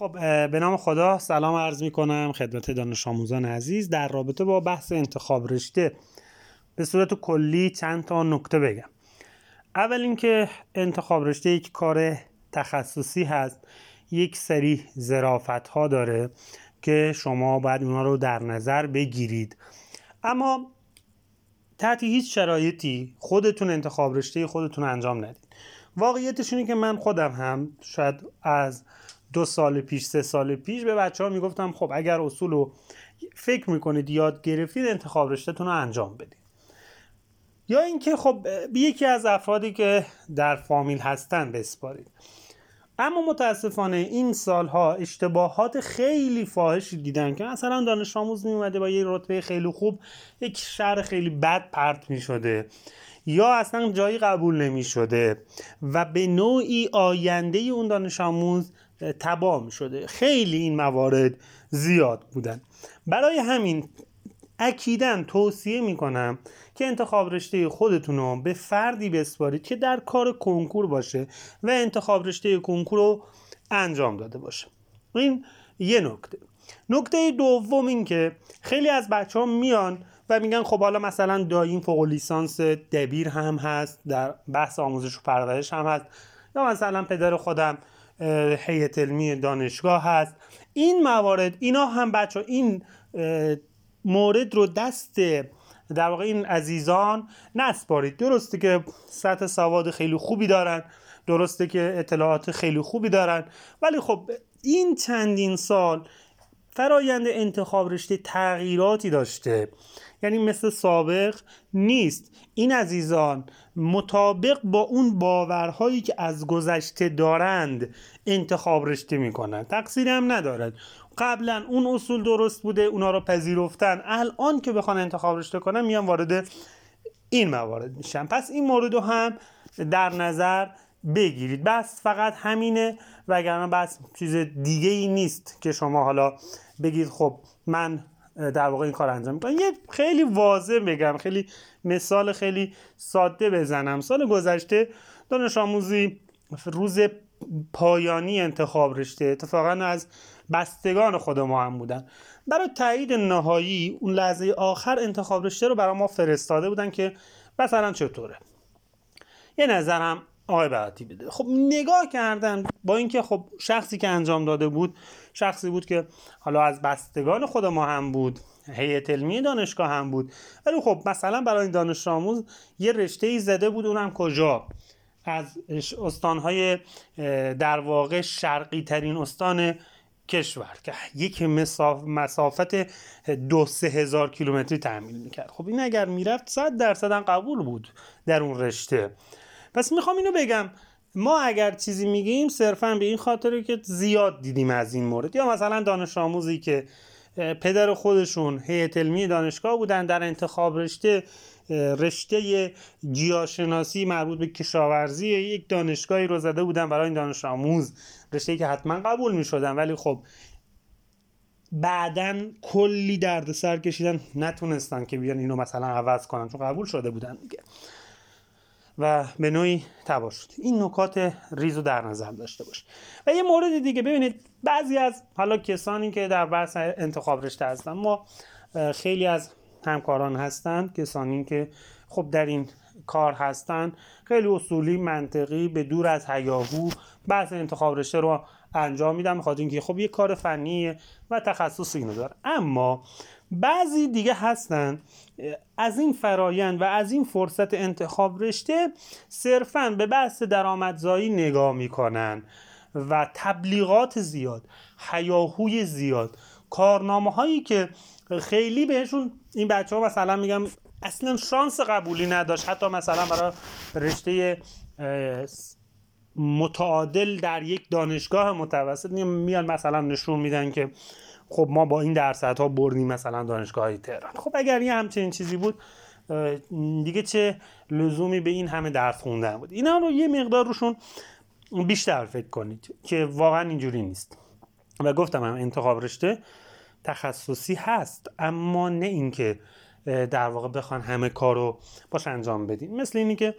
خب به نام خدا سلام عرض می کنم خدمت دانش آموزان عزیز. در رابطه با بحث انتخاب رشته به صورت کلی چند تا نکته بگم. اول اینکه انتخاب رشته یک کار تخصصی هست. یک سری زرافت ها داره که شما باید اونا رو در نظر بگیرید. اما تحت هیچ شرایطی خودتون انتخاب رشته خودتون انجام ندید. واقعیتش اینه که من خودم هم شاید از دو سال پیش سه سال پیش به بچه ها می‌گفتم خب اگر اصول رو فکر می‌کنید یاد گرفتید انتخاب رشتهتون رو انجام بدید. یا اینکه خب یکی از افرادی که در فامیل هستن بسپارید. اما متاسفانه این سالها اشتباهات خیلی فاحشی دیدن که مثلا دانش آموز می اومده با یه رتبه خیلی خوب یک شهر خیلی بد پرت می شده یا اصلا جایی قبول نمی شده و به نوعی آینده اون دانش آموز تباه می شده. خیلی این موارد زیاد بودن. برای همین اکیدا توصیه می‌کنم که انتخاب رشته خودتون رو به فردی بسپارید که در کار کنکور باشه و انتخاب رشته کنکور رو انجام داده باشه. این یه نکته. نکته دوم این که خیلی از بچه ها میان و میگن خب حالا مثلا دایین فوق لیسانس دبیر هم هست در بحث آموزش و پرورش هم هست. یا مثلا پدر خودم هیئت علمی دانشگاه هست. این موارد اینا هم بچه این مورد رو دست در واقع این عزیزان نسپارید. درسته که سطح سواد خیلی خوبی دارن درسته که اطلاعات خیلی خوبی دارن ولی خب این چندین سال فرایند انتخاب رشته تغییراتی داشته. یعنی مثل سابق نیست. این عزیزان مطابق با اون باورهایی که از گذشته دارند انتخاب رشته می‌کنن تقصیری هم ندارد. قبلا اون اصول درست بوده اونا رو پذیرفتن. الان که بخوان انتخاب رشته کنن میان وارد این موارد میشن. پس این مورد رو هم در نظر بگیرید. بس فقط همینه وگرنه بس چیز دیگه ای نیست که شما حالا بگید خب من در واقع این کار انجام می‌کنم. یه خیلی واضح بگم خیلی مثال خیلی ساده بزنم. سال گذشته دانش آموزی روز پایانی انتخاب رشته اتفاقا از بستگان خود ما هم بودن. برای تایید نهایی اون لحظه آخر انتخاب رشته رو برای ما فرستاده بودن که مثلا چطوره؟ یه نظرم آقای بعدی بده خب نگاه کردن با اینکه خب شخصی که انجام داده بود شخصی بود که حالا از بستگان خود ما هم بود هیئت علمی دانشگاه هم بود. ولی خب مثلا برای این دانش آموز یه رشته ای زده بود اونم کجا؟ از استانهای در واقع شرقی ترین استان کشور که یک مسافت دو سه هزار کیلومتری تحمیل می‌کرد. خب این اگر می‌رفت صد درصد قبول بود در اون رشته. پس می‌خوام اینو بگم. ما اگر چیزی میگیم صرفا به این خاطره که زیاد دیدیم از این مورد. یا مثلا دانش آموزی که پدر خودشون هیئت علمی دانشگاه بودن در انتخاب رشته رشته گیاهشناسی مربوط به کشاورزی یک دانشگاهی رو زده بودن برای این دانش آموز. رشته که حتما قبول می شدن ولی خب بعدا کلی دردسر کشیدن. نتونستن که بیان اینو مثلا عوض کنن چون قبول شده بودن دیگه. و به نوعی تبا شد. این نکات ریز رو در نظر داشته باش. و یه مورد دیگه ببینید بعضی از حالا کسانی که در بحث انتخاب رشته هستن ما خیلی از همکاران هستند کسانی که خب در این کار هستن خیلی اصولی منطقی به دور از هیاهو بحث انتخاب رشته رو انجام میدم می‌خواد اینکه خب یه کار فنیه و تخصص اینو داره. اما بعضی دیگه هستن از این فرایند و از این فرصت انتخاب رشته صرفا به بحث درآمدزایی نگاه می‌کنن و تبلیغات زیاد حیاهوی زیاد. کارنامه هایی که خیلی بهشون این بچه ها مثلا میگم اصلا شانس قبولی نداشت حتی مثلا برای رشته متعادل در یک دانشگاه متوسط میان مثلا نشون میدن که خب ما با این درصدها بردیم مثلا دانشگاه تهران. خب اگر یه همچنین چیزی بود دیگه چه لزومی به این همه درس خوندن بود؟ اینا رو یه مقدار روشون بیشتر فکر کنید که واقعا اینجوری نیست. و گفتم هم انتخاب رشته تخصصی هست اما نه اینکه در واقع بخوان همه کار رو باش انجام بدیم مثل اینی که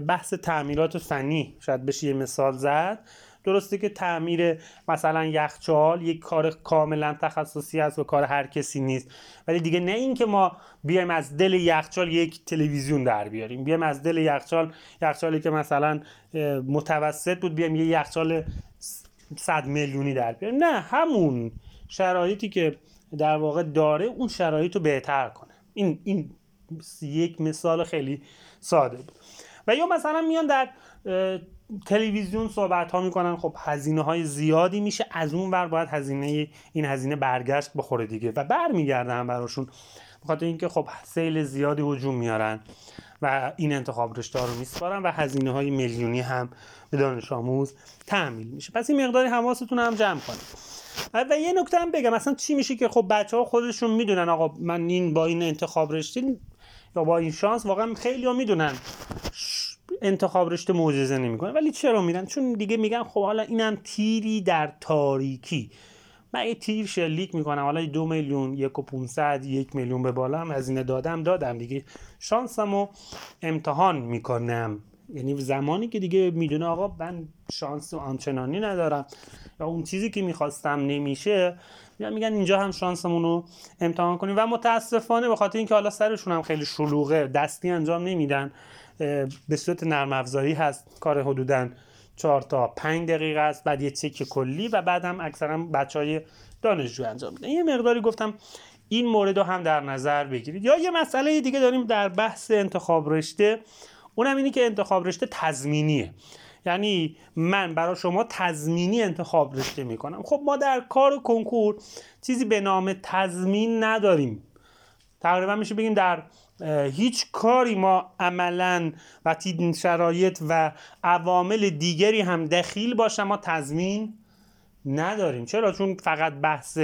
بحث تعمیرات فنی شاید بشه یه مثال زد. درسته که تعمیر مثلا یخچال یک کار کاملا تخصصی است و کار هر کسی نیست. ولی دیگه نه اینکه ما بیایم از دل یخچال یک تلویزیون در بیاریم. بیایم از دل یخچال یخچالی که مثلا متوسط بود بیایم یه یخچال صد میلیونی در بیاریم. نه همون شرایطی که در واقع داره اون شرایط رو بهتر کنه. این این یک مثال خیلی ساده بود. و یا مثلا میان در تلویزیون صحبت ها می‌کنن. خب هزینه های زیادی میشه. از اون ور باید هزینه این هزینه برگشت بخوره دیگه. و برمیگردن براشون. بخاطر اینکه خب سیل زیادی هجوم میارن و این انتخاب رشته رو میسپارن و هزینه های میلیونی هم به دانش آموز تحمیل میشه. پس این مقداری حواستون هم جمع کنید. و یه نکته هم بگم. مثلا چی میشه که خب بچه ها خودشون می‌دونن آقا من این با این انتخاب رشته یا با این شانس واقعا خیلی ها می‌دونن انتخاب رشته معجزه نمی‌کنه ولی چرا میرن چون دیگه میگن خب حالا اینم تیری در تاریکی. من یه تیر شلیک می‌کنم. حالا دو میلیون یک و پونصد یک میلیون به بالا هم هزینه دادم دادم دیگه. شانسمو امتحان می‌کنم. یعنی زمانی که دیگه می‌دونه آقا من شانس آنچنانی ندارم. یا اون چیزی که می‌خواستم نمیشه. میگن اینجا هم شانسمون رو امتحان کنیم. و متاسفانه به خاطر اینکه حالا سرشون هم خیلی شلوغه دستی انجام نمیدن. به صورت نرم افزاری هست. کار حدودا 4 تا 5 دقیقه است. بعد یه چک کلی و بعد هم اکثرا بچه های دانشجو انجام میدن. یه مقداری گفتم این مورد رو هم در نظر بگیرید. یا یه مسئله دیگه داریم در بحث انتخاب رشته. اونم اینی که انتخاب رشته تضمینیه. یعنی من برای شما تضمینی انتخاب رشته می‌کنم. خب ما در کار کنکور چیزی به نام تضمین نداریم. تقریبا میشه بگیم در هیچ کاری ما عملا و شرایط و عوامل دیگری هم دخیل باشه ما تضمین نداریم. چرا؟ چون فقط بحث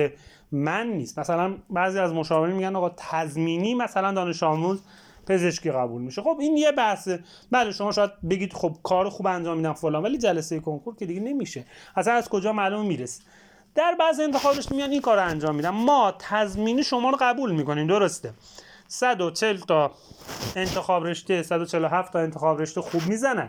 من نیست. مثلا بعضی از مشاورین میگن آقا تضمینی مثلا دانش آموز پزشکی قبول میشه. خب این یه بحثه بله شما شاید بگید خب کار خوب انجام میدم فلان ولی جلسه کنکور که دیگه نمیشه. اصلا از کجا معلوم می‌رسه؟ در بعض انتخابش میان این کار رو انجام میدن ما تضمینی شما رو قبول می‌کنیم. درسته. 140 تا انتخاب رشته 147 تا انتخاب رشته خوب می‌زنن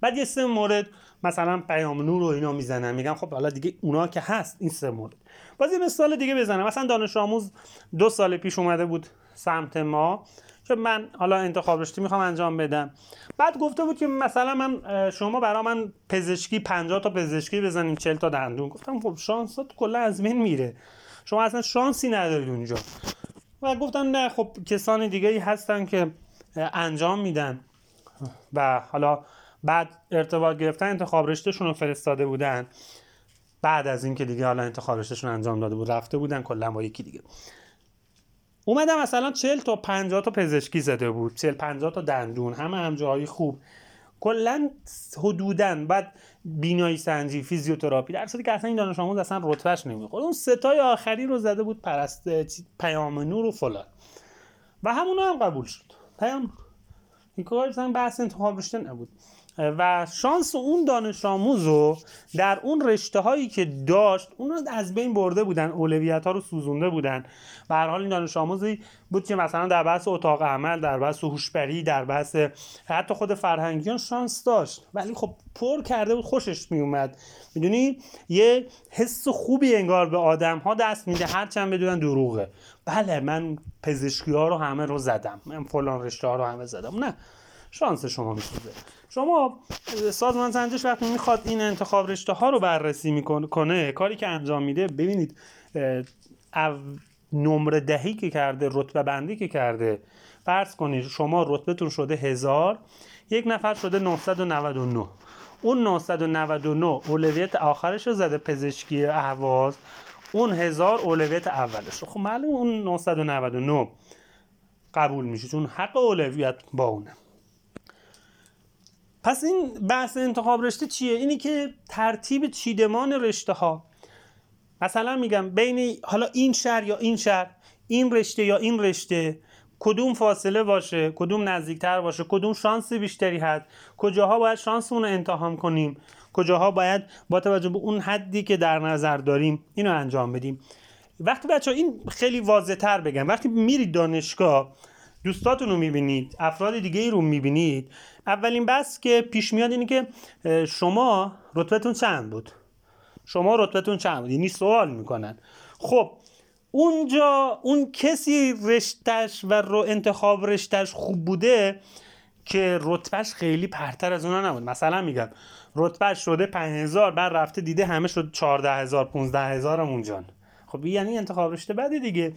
بعد یه سه مورد مثلا پیام نور و اینا می‌زنن. میگم خب حالا دیگه اونا که هست این سه مورد. باز یه مثال دیگه بزنم. مثلا دانش آموز دو سال پیش اومده بود سمت ما. که من حالا انتخاب رشته می‌خوام انجام بدم. بعد گفته بود که مثلا من شما برا من پزشکی 50 تا پزشکی بزنیم 40 تا دندون. گفتم خب شانس کلا از من میره. شما اصلا شانسی ندارید اونجا. و گفتم نه خب کسان دیگه ای هستن که انجام میدن. و حالا بعد ارتباط گرفتن انتخاب رشتهشون رو فرستاده بودن. بعد از اینکه دیگه حالا انتخاب رشتهشون انجام داده بود رفته بودن کلا با یکی دیگه. اومدم مثلا 40 تا 50 تا پزشکی زده بود 40 50 تا دندون همه هم جاهای خوب. کلا حدودا بعد بینایی سنجی فیزیوتراپی در صورتی که اصلا این دانش آموز اصلا رتبهش نمی‌خورد. اون ستای آخری رو زده بود پرست پیام نور و فلان. و همونو هم قبول شد. پیام این بحث انتخاب رشته نبود. و شانس اون دانش آموز رو در اون رشته هایی که داشت اون رو از بین برده بودن. اولویت ها رو سوزونده بودن. و هر حال این دانش آموزی بود که مثلا در بحث اتاق عمل در بحث هوشبری در بحث حتی خود فرهنگیان شانس داشت. ولی خب پر کرده بود خوشش می اومد می‌دونی؟ یه حس خوبی انگار به آدم ها دست میده هرچند بدونن دروغه. بله من پزشکی ها رو همه رو زدم. من فلان رشته ها رو همه زدم. نه شانس شما میسوزه. شما سازمان سنجش وقتی می‌خواد این انتخاب رشته ها رو بررسی می‌کنه کاری که انجام میده ببینید نمره دهی که کرده رتبه بندی که کرده فرض کنید شما رتبهتون شده هزار یک نفر شده 999 اون 999 اولویت آخرش رو زده پزشکی اهواز. اون هزار اولویت اولش خب معلوم اون 999 قبول میشه چون حق اولویت با اونه. پس این بحث انتخاب رشته چیه؟ اینی که ترتیب چیدمان رشته ها مثلا میگم بین حالا این شهر یا این شهر این رشته یا این رشته کدوم فاصله باشه کدوم نزدیکتر باشه کدوم شانس بیشتری هست کجاها باید شانسمون رو امتحان کنیم کجاها باید با توجه به اون حدی که در نظر داریم اینو انجام بدیم. وقتی بچه این خیلی واضح تر بگم وقتی میرید دانشگاه دوستاتون رو می‌بینید افراد دیگه ای رو می‌بینید. اولین بس که پیش میاد اینه که شما رتبتون چند بود؟ شما رتبتون چند بود؟ یعنی سوال می‌کنن. خب اونجا اون کسی رشتش و رو انتخاب رشتش خوب بوده که رتبهش خیلی پرتر از اونا نبود. مثلا میگم رتبهش شده 5000 بعد رفته دیده همه شد 14000 15000 هم اونجان خب یعنی انتخاب رشته بده دیگه.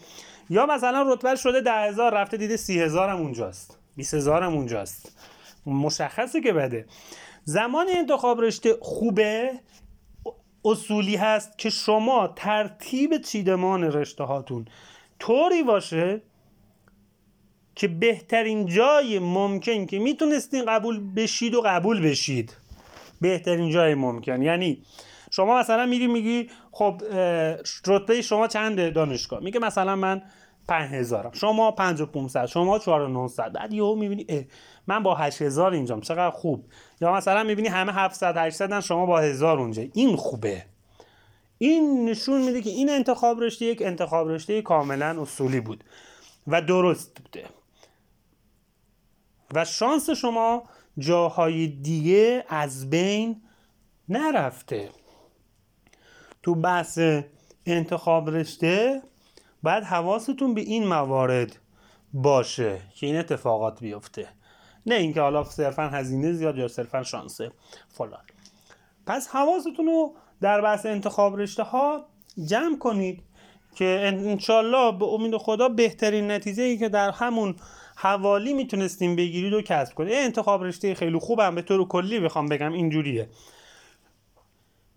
یا مثلا رتبه شده 10000 رفته دیده 30000 هم اونجاست. 20000 هم اونجاست. مشخصه که بده. زمان انتخاب رشته خوبه اصولی هست که شما ترتیب چیدمان رشته هاتون طوری باشه که بهترین جای ممکن که می‌تونستین قبول بشید و قبول بشید. بهترین جای ممکن. یعنی شما مثلا میری میگی خب رتبه شما چند دانشگاه؟ میگه مثلا من 5000 شما 5500 شما 4900 بعد یهو می‌بینی من با 8000 اینجام. چقدر خوب. یا مثلا می‌بینی همه 700 800 شما با 1000 اونجا. این خوبه. این نشون میده که این انتخاب رشته یک انتخاب رشته کاملا اصولی بود و درست بوده. و شانس شما جاهای دیگه از بین نرفته. تو بحث انتخاب رشته باید حواستون به این موارد باشه که این اتفاقات بیفته. نه اینکه حالا صرفا هزینه زیاد یا صرفا شانسه فلان. پس حواستون رو در بحث انتخاب رشته ها جمع کنید که انشالله به امید خدا بهترین نتیجه ای که در همون حوالی می‌تونستیم بگیرید و کسب کنید. انتخاب رشته خیلی خوبم به طور کلی بخوام بگم اینجوریه.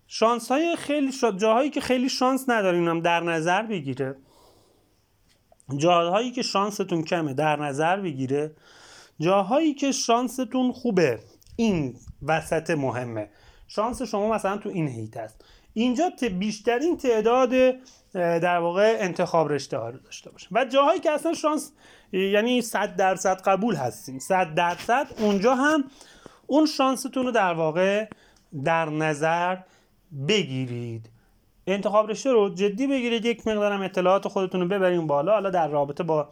شانس های خیلی جاهایی که خیلی شانس ندارین هم در نظر بگیره. جاهایی که شانستون کمه در نظر بگیره. جاهایی که شانستون خوبه این وسط مهمه. شانس شما مثلا تو این هیت است اینجا بیشترین تعداد در واقع انتخاب رشته ها رو داشته باشه و جاهایی که اصلا شانس یعنی 100 درصد قبول هستیم. 100 درصد اونجا هم اون شانستون رو در واقع در نظر بگیرید. انتخاب رشته رو جدی بگیرید. یک مقدارم اطلاعات خودتون رو ببرین بالا. حالا در رابطه با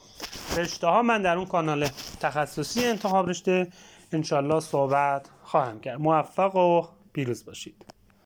رشته ها من در اون کانال تخصصی انتخاب رشته انشالله صحبت خواهم کرد. موفق و پیروز باشید.